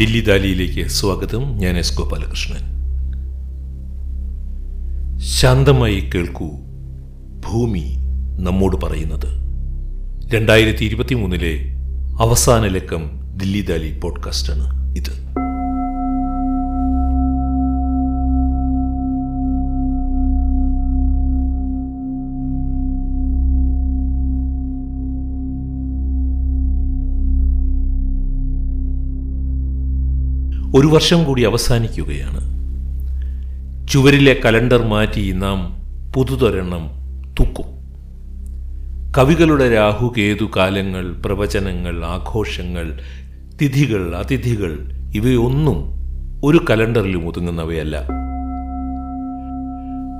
ദില്ലി ദാലിയിലേക്ക് സ്വാഗതം. ഞാൻ എസ് ഗോപാലകൃഷ്ണൻ. ശാന്തമായി കേൾക്കൂ ഭൂമി നമ്മോട് പറയുന്നത്. രണ്ടായിരത്തി ഇരുപത്തി മൂന്നിലെ അവസാന ലക്കം ദില്ലി ദാലി പോഡ്കാസ്റ്റാണ് ഇത്. ഒരു വർഷം കൂടി അവസാനിക്കുകയാണ്. ചുവരിലെ കലണ്ടർ മാറ്റി നാം പുതുതൊരെണ്ണം തുക്കും. കവികളുടെ രാഹുകേതു കാലങ്ങൾ പ്രവചനങ്ങൾ ആഘോഷങ്ങൾ തിഥികൾ അതിഥികൾ ഇവയൊന്നും ഒരു കലണ്ടറിലും ഒതുങ്ങുന്നവയല്ല.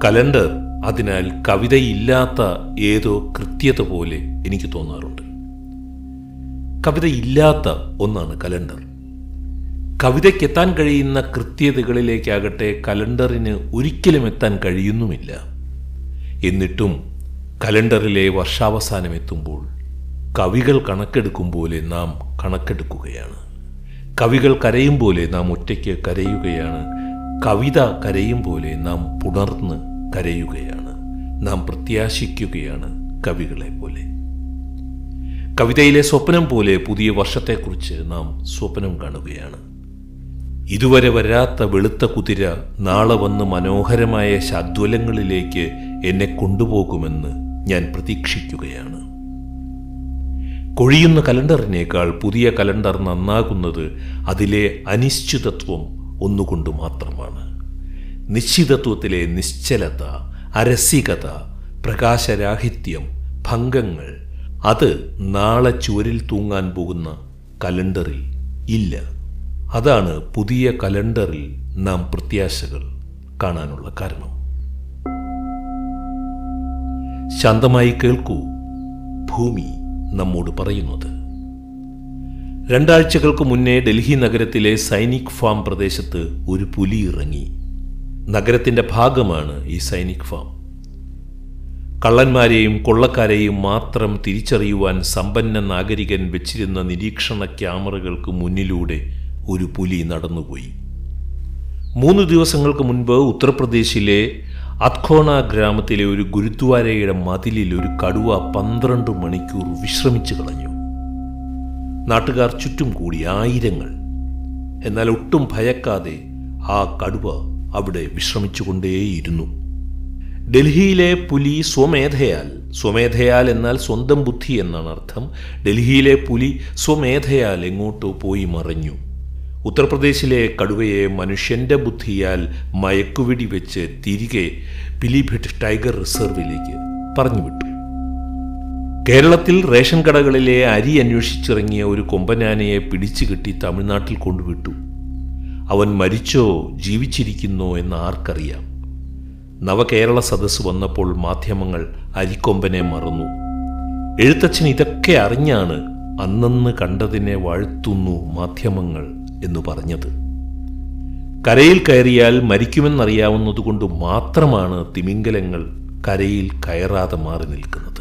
കലണ്ടർ അതിനാൽ കവിതയില്ലാത്ത ഏതോ കൃത്യത പോലെ എനിക്ക് തോന്നാറുണ്ട്. കവിതയില്ലാത്ത ഒന്നാണ് കലണ്ടർ. കവിതയ്ക്ക് എത്താൻ കഴിയുന്ന കൃത്യതകളിലേക്കാകട്ടെ കലണ്ടറിന് ഒരിക്കലും എത്താൻ കഴിയുന്നുമില്ല. എന്നിട്ടും കലണ്ടറിലെ വർഷാവസാനം എത്തുമ്പോൾ കവികൾ കണക്കെടുക്കും പോലെ നാം കണക്കെടുക്കുകയാണ്. കവികൾ കരയും പോലെ നാം ഒറ്റയ്ക്ക് കരയുകയാണ്. കവിത കരയും പോലെ നാം പുണർന്ന് കരയുകയാണ്. നാം പ്രത്യാശിക്കുകയാണ് കവികളെ പോലെ. കവിതയിലെ സ്വപ്നം പോലെ പുതിയ വർഷത്തെക്കുറിച്ച് നാം സ്വപ്നം കാണുകയാണ്. ഇതുവരെ വരാത്ത വെളുത്ത കുതിര നാളെ വന്ന് മനോഹരമായ ശാദ്വലങ്ങളിലേക്ക് എന്നെ കൊണ്ടുപോകുമെന്ന് ഞാൻ പ്രതീക്ഷിക്കുകയാണ്. കൊഴിയുന്ന കലണ്ടറിനേക്കാൾ പുതിയ കലണ്ടർ നന്നാകുന്നത് അതിലെ അനിശ്ചിതത്വം ഒന്നുകൊണ്ട് മാത്രമാണ്. നിശ്ചിതത്വത്തിലെ നിശ്ചലത അരസികത പ്രകാശരാഹിത്യം ഭംഗങ്ങൾ അത് നാളെ ചുവരിൽ തൂങ്ങാൻ പോകുന്ന കലണ്ടറിൽ ഇല്ല. അതാണ് പുതിയ കലണ്ടറിൽ നാം പ്രത്യാശകൾ കാണാനുള്ള കാരണം. ശാന്തമായി കേൾക്കൂ ഭൂമി നമ്മോട് പറയുന്നത്. രണ്ടാഴ്ചകൾക്ക് മുന്നേ ഡൽഹി നഗരത്തിലെ സൈനിക് ഫാം പ്രദേശത്ത് ഒരു പുലി ഇറങ്ങി. നഗരത്തിന്റെ ഭാഗമാണ് ഈ സൈനിക് ഫാം. കള്ളന്മാരെയും കൊള്ളക്കാരെയും മാത്രം തിരിച്ചറിയുവാൻ സമ്പന്ന നാഗരികൻ വെച്ചിരുന്ന നിരീക്ഷണ ക്യാമറകൾക്ക് മുന്നിലൂടെ ഒരു പുലി നടന്നുപോയി. മൂന്ന് ദിവസങ്ങൾക്ക് മുൻപ് ഉത്തർപ്രദേശിലെ അത്ഖോണ ഗ്രാമത്തിലെ ഒരു ഗുരുദ്വാരയുടെ മതിലിൽ ഒരു കടുവ പന്ത്രണ്ട് മണിക്കൂർ വിശ്രമിച്ചു കളഞ്ഞു. നാട്ടുകാർ ചുറ്റും കൂടി ആയിരങ്ങൾ. എന്നാൽ ഒട്ടും ഭയക്കാതെ ആ കടുവ അവിടെ വിശ്രമിച്ചുകൊണ്ടേയിരുന്നു ഡൽഹിയിലെ പുലി സ്വമേധയാൽ സ്വമേധയാൽ എന്നാൽ സ്വന്തം ബുദ്ധി എന്നാണ് അർത്ഥം ഡൽഹിയിലെ പുലി സ്വമേധയാൽ എങ്ങോട്ടോ പോയി മറഞ്ഞു. ഉത്തർപ്രദേശിലെ കടുവയെ മനുഷ്യന്റെ ബുദ്ധിയാൽ മയക്കുവെടി വെച്ച് തിരികെ പിലിഭിട്ട് ടൈഗർ റിസർവിലേക്ക് പറഞ്ഞുവിട്ടു. കേരളത്തിൽ റേഷൻ കടകളിലെ അരി അന്വേഷിച്ചിറങ്ങിയ ഒരു കൊമ്പനാനയെ പിടിച്ചു കിട്ടി തമിഴ്നാട്ടിൽ കൊണ്ടുവിട്ടു. അവൻ മരിച്ചോ ജീവിച്ചിരിക്കുന്നോ എന്ന് ആർക്കറിയാം. നവകേരള സദസ്സ് വന്നപ്പോൾ മാധ്യമങ്ങൾ അരിക്കൊമ്പനെ മറന്നു. എഴുത്തച്ഛൻ ഇതൊക്കെ അറിഞ്ഞാണ് അന്നന്ന് കണ്ടതിനെ വാഴ്ത്തുന്നു മാധ്യമങ്ങൾ. എന്ന് പറഞ്ഞത്. കരയിൽ കയറിയാൽ മരിക്കുമെന്നറിയാവുന്നതുകൊണ്ട് മാത്രമാണ് തിമിംഗലങ്ങൾ കരയിൽ കയറാതെ മാറി നിൽക്കുന്നത്.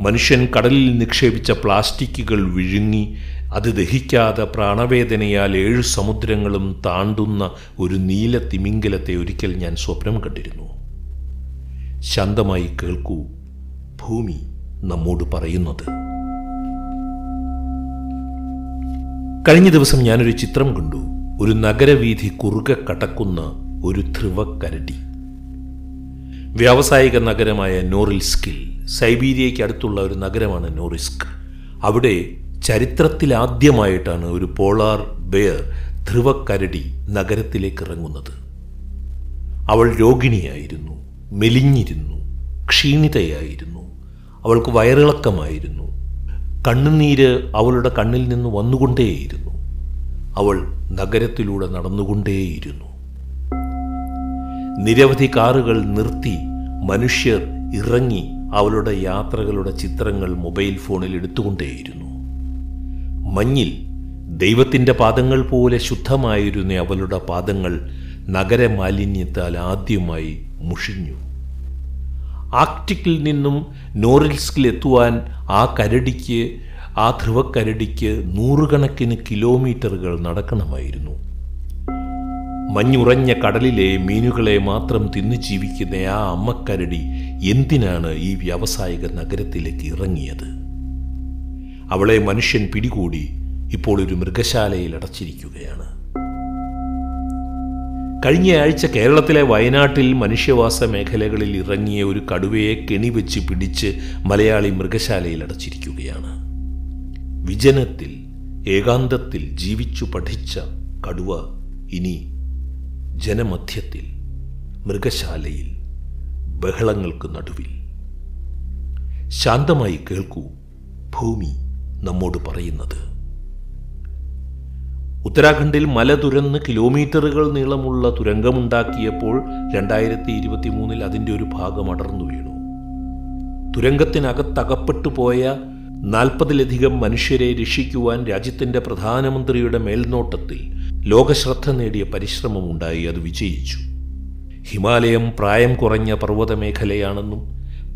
മനുഷ്യൻ കടലിൽ നിക്ഷേപിച്ച പ്ലാസ്റ്റിക്കുകൾ വിഴുങ്ങി അത് ദഹിക്കാതെ പ്രാണവേദനയാൽ ഏഴ് സമുദ്രങ്ങളും താണ്ടുന്ന ഒരു നീല തിമിംഗലത്തെ ഒരിക്കൽ ഞാൻ സ്വപ്നം കണ്ടിരുന്നു. ശാന്തമായി കേൾക്കൂ ഭൂമി നമ്മോട് പറയുന്നത്. കഴിഞ്ഞ ദിവസം ഞാനൊരു ചിത്രം കണ്ടു. ഒരു നഗരവീഥി കുറുകെ കടക്കുന്ന ഒരു ധ്രുവക്കരടി. വ്യാവസായിക നഗരമായ നോറിൽസ്കിൽ സൈബീരിയയ്ക്ക് അടുത്തുള്ള ഒരു നഗരമാണ് നോറിസ്ക്. അവിടെ ചരിത്രത്തിലാദ്യമായിട്ടാണ് ഒരു പോളാർ ബെയർ ധ്രുവക്കരടി നഗരത്തിലേക്ക് ഇറങ്ങുന്നത്. അവൾ രോഗിണിയായിരുന്നു മെലിഞ്ഞിരുന്നു ക്ഷീണിതയായിരുന്നു അവൾക്ക് വയറിളക്കമായിരുന്നു. കണ്ണുനീര് അവളുടെ കണ്ണിൽ നിന്ന് വന്നുകൊണ്ടേയിരുന്നു. അവൾ നഗരത്തിലൂടെ നടന്നുകൊണ്ടേയിരുന്നു. നിരവധി കാറുകൾ നിർത്തി മനുഷ്യർ ഇറങ്ങി അവളുടെ യാത്രകളുടെ ചിത്രങ്ങൾ മൊബൈൽ ഫോണിൽ എടുത്തുകൊണ്ടേയിരുന്നു. മഞ്ഞിൽ ദൈവത്തിന്റെ പാദങ്ങൾ പോലെ ശുദ്ധമായിരുന്ന അവളുടെ പാദങ്ങൾ നഗരമാലിന്യത്താൽ ആദ്യമായി മുഷിഞ്ഞു. ആർട്ടിക്കിൽ നിന്നും നോറിൽസ്കിൽ എത്തുവാൻ ആ കരടിക്ക് ആ ധ്രുവക്കരടിക്ക് നൂറുകണക്കിന് കിലോമീറ്ററുകൾ നടക്കണമായിരുന്നു. മഞ്ഞുറഞ്ഞ കടലിലെ മീനുകളെ മാത്രം തിന്നു ജീവിക്കുന്ന ആ അമ്മക്കരടി എന്തിനാണ് ഈ വ്യാവസായിക നഗരത്തിലേക്ക് ഇറങ്ങിയത്? അവളെ മനുഷ്യൻ പിടികൂടി ഇപ്പോൾ ഒരു മൃഗശാലയിൽ അടച്ചിരിക്കുകയാണ്. കഴിഞ്ഞ ആഴ്ച കേരളത്തിലെ വയനാട്ടിൽ മനുഷ്യവാസ മേഖലകളിൽ ഇറങ്ങിയ ഒരു കടുവയെ കെണിവെച്ച് പിടിച്ച് മലയാളി മൃഗശാലയിൽ അടച്ചിരിക്കുകയാണ്. വിജനത്തിൽ ഏകാന്തത്തിൽ ജീവിച്ചു പഠിച്ച കടുവ ഇനി ജനമധ്യത്തിൽ മൃഗശാലയിൽ ബഹളങ്ങൾക്ക് നടുവിൽ. ശാന്തമായി കേൾക്കൂ ഭൂമി നമ്മോട് പറയുന്നത്. ഉത്തരാഖണ്ഡിൽ മല തുരന്ന് കിലോമീറ്ററുകൾ നീളമുള്ള തുരങ്കമുണ്ടാക്കിയപ്പോൾ രണ്ടായിരത്തി ഇരുപത്തി മൂന്നിൽ അതിന്റെ ഒരു ഭാഗം അടർന്നു വീണു. തുരങ്കത്തിനകത്തകപ്പെട്ടു പോയ നാൽപ്പതിലധികം മനുഷ്യരെ രക്ഷിക്കുവാൻ രാജ്യത്തിന്റെ പ്രധാനമന്ത്രിയുടെ മേൽനോട്ടത്തിൽ ലോകശ്രദ്ധ നേടിയ പരിശ്രമമുണ്ടായി അത് വിജയിച്ചു. ഹിമാലയം പ്രായം കുറഞ്ഞ പർവത മേഖലയാണെന്നും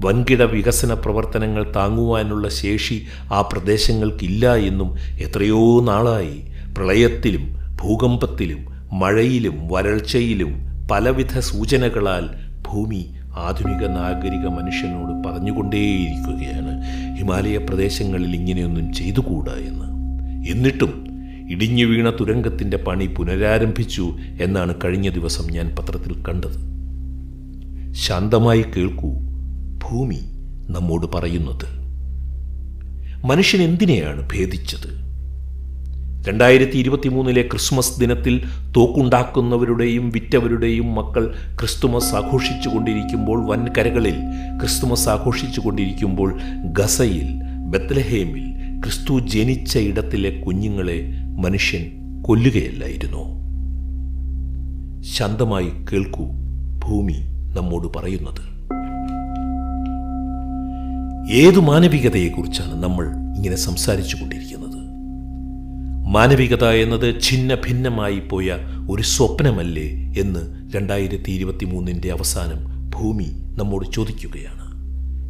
വൻകിട വികസന പ്രവർത്തനങ്ങൾ താങ്ങുവാനുള്ള ശേഷി ആ പ്രദേശങ്ങൾക്കില്ല എന്നും എത്രയോ നാളായി പ്രളയത്തിലും ഭൂകമ്പത്തിലും മഴയിലും വരൾച്ചയിലും പലവിധ സൂചനകളാൽ ഭൂമി ആധുനിക നാഗരിക മനുഷ്യനോട് പറഞ്ഞുകൊണ്ടേയിരിക്കുകയാണ്. ഹിമാലയ പ്രദേശങ്ങളിൽ ഇങ്ങനെയൊന്നും ചെയ്തുകൂടാ എന്ന്. എന്നിട്ടും ഇടിഞ്ഞു വീണ തുരങ്കത്തിന്റെ പണി പുനരാരംഭിച്ചു എന്നാണ് കഴിഞ്ഞ ദിവസം ഞാൻ പത്രത്തിൽ കണ്ടത്. ശാന്തമായി കേൾക്കൂ ഭൂമി നമ്മോട് പറയുന്നത്. മനുഷ്യൻ എന്തിനെയാണ് ഭേദിച്ചത്? രണ്ടായിരത്തി ഇരുപത്തി മൂന്നിലെ ക്രിസ്മസ് ദിനത്തിൽ തോക്കുണ്ടാക്കുന്നവരുടെയും വിറ്റവരുടെയും മക്കൾ ക്രിസ്തുമസ് ആഘോഷിച്ചു കൊണ്ടിരിക്കുമ്പോൾ വൻകരകളിൽ ക്രിസ്തുമസ് ആഘോഷിച്ചു കൊണ്ടിരിക്കുമ്പോൾ ഗസയിൽ ബത്ലഹേമിൽ ക്രിസ്തു ജനിച്ച ഇടത്തിലെ കുഞ്ഞുങ്ങളെ മനുഷ്യൻ കൊല്ലുകയല്ലായിരുന്നു. ശാന്തമായി കേൾക്കൂ ഭൂമി നമ്മോട് പറയുന്നത്. ഏതു മാനവികതയെക്കുറിച്ചാണ് നമ്മൾ ഇങ്ങനെ സംസാരിച്ചു കൊണ്ടിരിക്കുന്നത് മാനവികത എന്നത് ഛിന്ന ഭിന്നമായി പോയ ഒരു സ്വപ്നമല്ലേ എന്ന് രണ്ടായിരത്തി ഇരുപത്തി മൂന്നിന്റെ അവസാനം ഭൂമി നമ്മോട് ചോദിക്കുകയാണ്.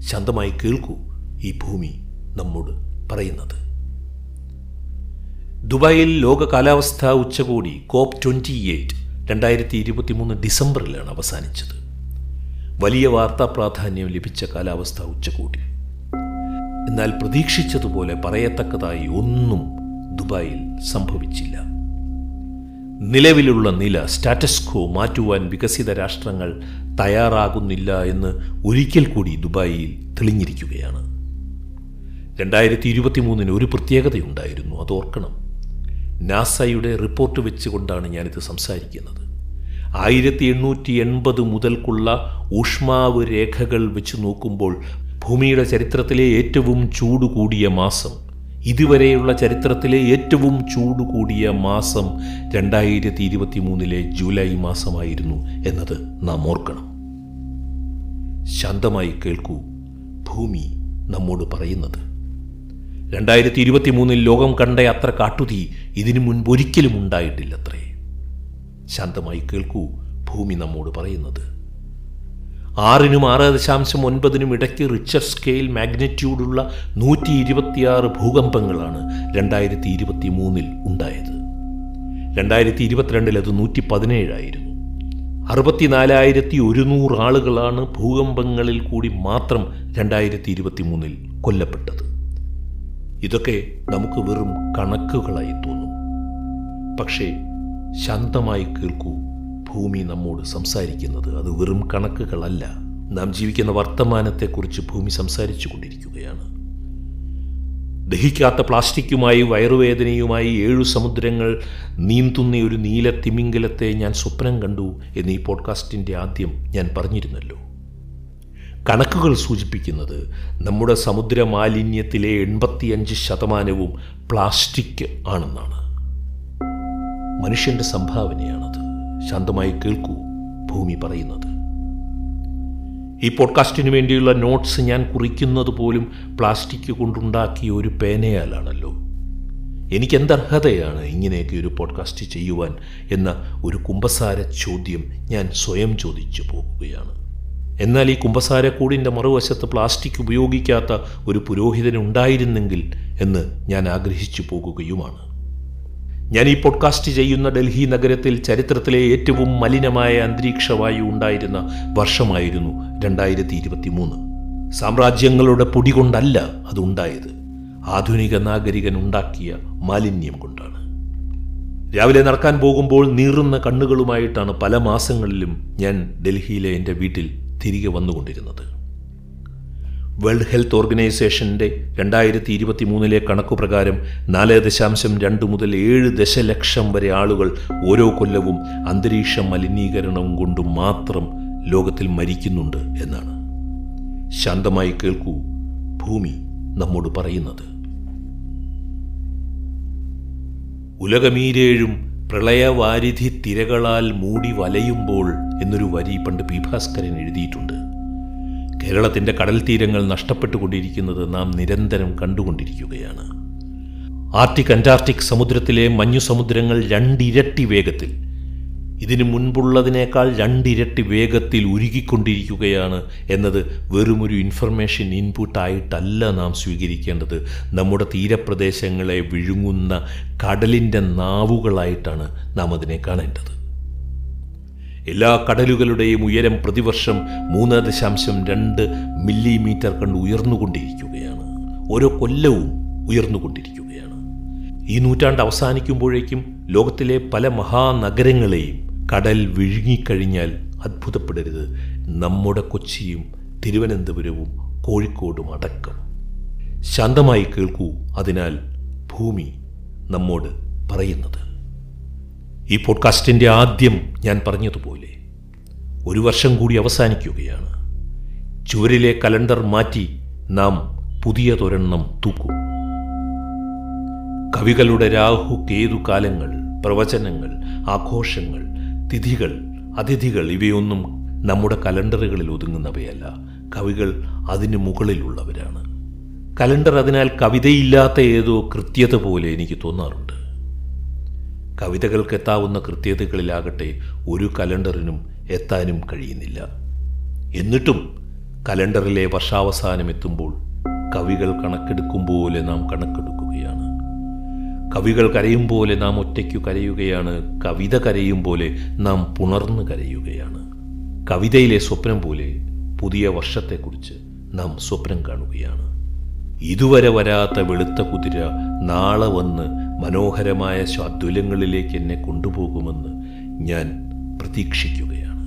ശാന്തമായി കേൾക്കൂ ഈ ഭൂമി നമ്മോട് പറയുന്നത്. ദുബായിൽ ലോക കാലാവസ്ഥാ ഉച്ചകോടി കോപ്പ് ട്വന്റി എയ്റ്റ് രണ്ടായിരത്തി ഇരുപത്തി മൂന്ന് ഡിസംബറിലാണ് അവസാനിച്ചത്. വലിയ വാർത്താ പ്രാധാന്യം ലഭിച്ച കാലാവസ്ഥാ ഉച്ചകോടി. എന്നാൽ പ്രതീക്ഷിച്ചതുപോലെ പറയത്തക്കതായി ഒന്നും ദുബായിൽ സംഭവിച്ചില്ല. നിലവിലുള്ള നില സ്റ്റാറ്റസ്കോ മാറ്റുവാൻ വികസിത രാഷ്ട്രങ്ങൾ തയ്യാറാകുന്നില്ല എന്ന് ഒരിക്കൽ കൂടി ദുബായിൽ തെളിഞ്ഞിരിക്കുകയാണ്. രണ്ടായിരത്തി ഇരുപത്തി മൂന്നിന് ഒരു പ്രത്യേകതയുണ്ടായിരുന്നു അത് ഓർക്കണം. നാസയുടെ റിപ്പോർട്ട് വെച്ചുകൊണ്ടാണ് ഞാനിത് സംസാരിക്കുന്നത്. ആയിരത്തി എണ്ണൂറ്റി എൺപത് മുതൽക്കുള്ള ഊഷ്മാവ് രേഖകൾ വെച്ച് നോക്കുമ്പോൾ ഭൂമിയുടെ ചരിത്രത്തിലെ ഏറ്റവും ചൂട് കൂടിയ മാസം ഇതുവരെയുള്ള ചരിത്രത്തിലെ ഏറ്റവും ചൂട് കൂടിയ മാസം രണ്ടായിരത്തി ഇരുപത്തി മൂന്നിലെ ജൂലൈ മാസമായിരുന്നു എന്നത് നാം ഓർക്കണം. ശാന്തമായി കേൾക്കൂ ഭൂമി നമ്മോട് പറയുന്നത്. രണ്ടായിരത്തി ഇരുപത്തി മൂന്നിൽ ലോകം കണ്ട അത്ര കാട്ടുതീ ഇതിനു മുൻപ് ഒരിക്കലും ഉണ്ടായിട്ടില്ലത്രേ. ശാന്തമായി കേൾക്കൂ ഭൂമി നമ്മോട് പറയുന്നത്. ആറിനും ആറ് ദശാംശം ഒൻപതിനും ഇടയ്ക്ക് റിച്ചർ സ്കെയിൽ മാഗ്നിറ്റ്യൂഡുള്ള നൂറ്റി ഇരുപത്തിയാറ് ഭൂകമ്പങ്ങളാണ് രണ്ടായിരത്തി ഇരുപത്തി മൂന്നിൽ ഉണ്ടായത്. രണ്ടായിരത്തി ഇരുപത്തിരണ്ടിൽ അത് നൂറ്റി പതിനേഴായിരുന്നു അറുപത്തിനാലായിരത്തി ഒരുന്നൂറ് ആളുകളാണ് ഭൂകമ്പങ്ങളിൽ കൂടി മാത്രം രണ്ടായിരത്തി ഇരുപത്തി മൂന്നിൽ കൊല്ലപ്പെട്ടത്. ഇതൊക്കെ നമുക്ക് വെറും കണക്കുകളായി തോന്നും. പക്ഷേ ശാന്തമായി കേൾക്കൂ ഭൂമി നമ്മോട് സംസാരിക്കുന്നത് അത് വെറും കണക്കുകളല്ല. നാം ജീവിക്കുന്ന വർത്തമാനത്തെക്കുറിച്ച് ഭൂമി സംസാരിച്ചു കൊണ്ടിരിക്കുകയാണ്. ദഹിക്കാത്ത പ്ലാസ്റ്റിക്കുമായി വയറുവേദനയുമായി ഏഴു സമുദ്രങ്ങൾ നീന്തുന്ന ഒരു നീല തിമിംഗലത്തെ ഞാൻ സ്വപ്നം കണ്ടു എന്ന് ഈ പോഡ്കാസ്റ്റിന്റെ ആദ്യം ഞാൻ പറഞ്ഞിരുന്നല്ലോ. കണക്കുകൾ സൂചിപ്പിക്കുന്നത് നമ്മുടെ സമുദ്ര മാലിന്യത്തിലെ എൺപത്തിയഞ്ച് ശതമാനവും പ്ലാസ്റ്റിക് ആണെന്നാണ്. മനുഷ്യന്റെ സംഭാവനയാണത് ശാന്തമായി കേൾക്കൂ ഭൂമി പറയുന്നത്. ഈ പോഡ്കാസ്റ്റിന് വേണ്ടിയുള്ള നോട്ട്സ് ഞാൻ കുറിക്കുന്നത് പോലും പ്ലാസ്റ്റിക് കൊണ്ടുണ്ടാക്കിയ ഒരു പേനയാലാണല്ലോ. എനിക്ക് എന്തർഹതയാണ് ഇങ്ങനെയൊക്കെ ഒരു പോഡ്കാസ്റ്റ് ചെയ്യുവാൻ എന്ന ഒരു കുമ്പസാര ചോദ്യം ഞാൻ സ്വയം ചോദിച്ചു പോകുകയാണ്. എന്നാൽ ഈ കുമ്പസാരക്കൂടിന്റെ മറുവശത്ത് പ്ലാസ്റ്റിക് ഉപയോഗിക്കാത്ത ഒരു പുരോഹിതനുണ്ടായിരുന്നെങ്കിൽ എന്ന് ഞാൻ ആഗ്രഹിച്ചു പോകുകയുമാണ്. ഞാൻ ഈ പോഡ്കാസ്റ്റ് ചെയ്യുന്ന ഡൽഹി നഗരത്തിൽ ചരിത്രത്തിലെ ഏറ്റവും മലിനമായ അന്തരീക്ഷവായു ഉണ്ടായിരുന്ന വർഷമായിരുന്നു രണ്ടായിരത്തി ഇരുപത്തി മൂന്ന് സാമ്രാജ്യങ്ങളുടെ പൊടി കൊണ്ടല്ല അതുണ്ടായത്. ആധുനിക നാഗരികൻ ഉണ്ടാക്കിയ മാലിന്യം കൊണ്ടാണ്. രാവിലെ നടക്കാൻ പോകുമ്പോൾ നീറുന്ന കണ്ണുകളുമായിട്ടാണ് പല മാസങ്ങളിലും ഞാൻ ഡൽഹിയിലെ എന്റെ വീട്ടിൽ തിരികെ വന്നുകൊണ്ടിരുന്നത്. വേൾഡ് ഹെൽത്ത് ഓർഗനൈസേഷന്റെ രണ്ടായിരത്തി ഇരുപത്തി മൂന്നിലെ കണക്കുപ്രകാരം നാല് ദശാംശം രണ്ട് മുതൽ ഏഴ് ദശലക്ഷം വരെ ആളുകൾ ഓരോ കൊല്ലവും അന്തരീക്ഷ മലിനീകരണം കൊണ്ട് മാത്രം ലോകത്തിൽ മരിക്കുന്നുണ്ട് എന്നാണ്. ശാന്തമായി കേൾക്കൂ ഭൂമി നമ്മോട് പറയുന്നത്. ഉലകമീരേഴും പ്രളയവാരിധി തിരകളാൽ മൂടി വലയുമ്പോൾ എന്നൊരു വരി പണ്ട് പി ഭാസ്കരൻ എഴുതിയിട്ടുണ്ട്. കേരളത്തിന്റെ കടൽ തീരങ്ങൾ നഷ്ടപ്പെട്ടുകൊണ്ടിരിക്കുന്നത് നാം നിരന്തരം കണ്ടുകൊണ്ടിരിക്കുകയാണ്. ആർട്ടിക് അന്റാർട്ടിക് സമുദ്രത്തിലെ മഞ്ഞു സമുദ്രങ്ങൾ രണ്ടിരട്ടി വേഗത്തിൽ ഇതിനു മുൻപുള്ളതിനേക്കാൾ രണ്ടിരട്ടി വേഗത്തിൽ ഉരുകിക്കൊണ്ടിരിക്കുകയാണ് എന്നത് വെറുമൊരു ഇൻഫർമേഷൻ ഇൻപുട്ടായിട്ടല്ല നാം സ്വീകരിക്കേണ്ടത്. നമ്മുടെ തീരപ്രദേശങ്ങളെ വിഴുങ്ങുന്ന കടലിന്റെ നാവുകളായിട്ടാണ് നാം അതിനെ കാണേണ്ടത്. എല്ലാ കടലുകളുടെയും ഉയരം പ്രതിവർഷം മൂന്ന് ദശാംശം രണ്ട് മില്ലിമീറ്റർ കണ്ട് ഉയർന്നുകൊണ്ടിരിക്കുകയാണ്. ഓരോ കൊല്ലവും ഉയർന്നുകൊണ്ടിരിക്കുകയാണ്. ഈ നൂറ്റാണ്ട് അവസാനിക്കുമ്പോഴേക്കും ലോകത്തിലെ പല മഹാനഗരങ്ങളെയും കടൽ വിഴുങ്ങിക്കഴിഞ്ഞാൽ അത്ഭുതപ്പെടരുത്. നമ്മുടെ കൊച്ചിയും തിരുവനന്തപുരവും കോഴിക്കോടും അടക്കം. ശാന്തമായി കേൾക്കൂ അതിനാൽ ഭൂമി നമ്മോട് പറയുന്നത്. ഈ പോഡ്കാസ്റ്റിന്റെ ആദ്യം ഞാൻ പറഞ്ഞതുപോലെ ഒരു വർഷം കൂടി അവസാനിക്കുകയാണ്. ചുവരിലെ കലണ്ടർ മാറ്റി നാം പുതിയ തൊരെണ്ണം തൂക്കും. കവികളുടെ രാഹു കേതു കാലങ്ങൾ പ്രവചനങ്ങൾ ആഘോഷങ്ങൾ തിഥികൾ അതിഥികൾ ഇവയൊന്നും നമ്മുടെ കലണ്ടറുകളിൽ ഒതുങ്ങുന്നവയല്ല. കവികൾ അതിന് മുകളിലുള്ളവരാണ്. കലണ്ടർ അതിനാൽ കവിതയില്ലാത്ത ഏതോ കൃത്യത പോലെ എനിക്ക് തോന്നാറുണ്ട്. കവിതകൾക്ക് എത്താവുന്ന കൃത്യതകളിലാകട്ടെ ഒരു കലണ്ടറിനും എത്താനും കഴിയുന്നില്ല. എന്നിട്ടും കലണ്ടറിലെ വർഷാവസാനം എത്തുമ്പോൾ കവികൾ കണക്കെടുക്കും പോലെ നാം കണക്കെടുക്കുകയാണ്. കവികൾ കരയും പോലെ നാം ഒറ്റയ്ക്കു കരയുകയാണ്. കവിത കരയും പോലെ നാം പുണർന്നു കരയുകയാണ്. കവിതയിലെ സ്വപ്നം പോലെ പുതിയ വർഷത്തെക്കുറിച്ച് നാം സ്വപ്നം കാണുകയാണ്. ഇതുവരെ വരാത്ത വെളുത്ത കുതിര നാളെ വന്ന് മനോഹരമായ സ്വാദ്വലങ്ങളിലേക്ക് എന്നെ കൊണ്ടുപോകുമെന്ന് ഞാൻ പ്രതീക്ഷിക്കുകയാണ്.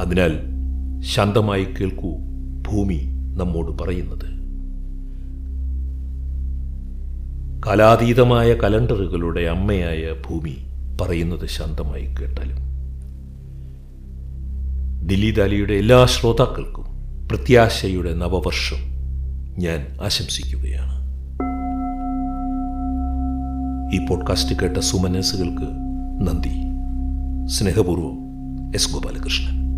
അതിനാൽ ശാന്തമായി കേൾക്കൂ ഭൂമി നമ്മോട് പറയുന്നത്. കാലാതീതമായ കലണ്ടറുകളുടെ അമ്മയായ ഭൂമി പറയുന്നത് ശാന്തമായി കേട്ടാലും. ദാലിയുടെ എല്ലാ ശ്രോതാക്കൾക്കും പ്രത്യാശയുടെ നവവർഷം ഞാൻ ആശംസിക്കുകയാണ്. ഈ പോഡ്കാസ്റ്റ് കേട്ട സുമനസുകൾക്ക് നന്ദി. സ്നേഹപൂർവം എസ് ഗോപാലകൃഷ്ണൻ.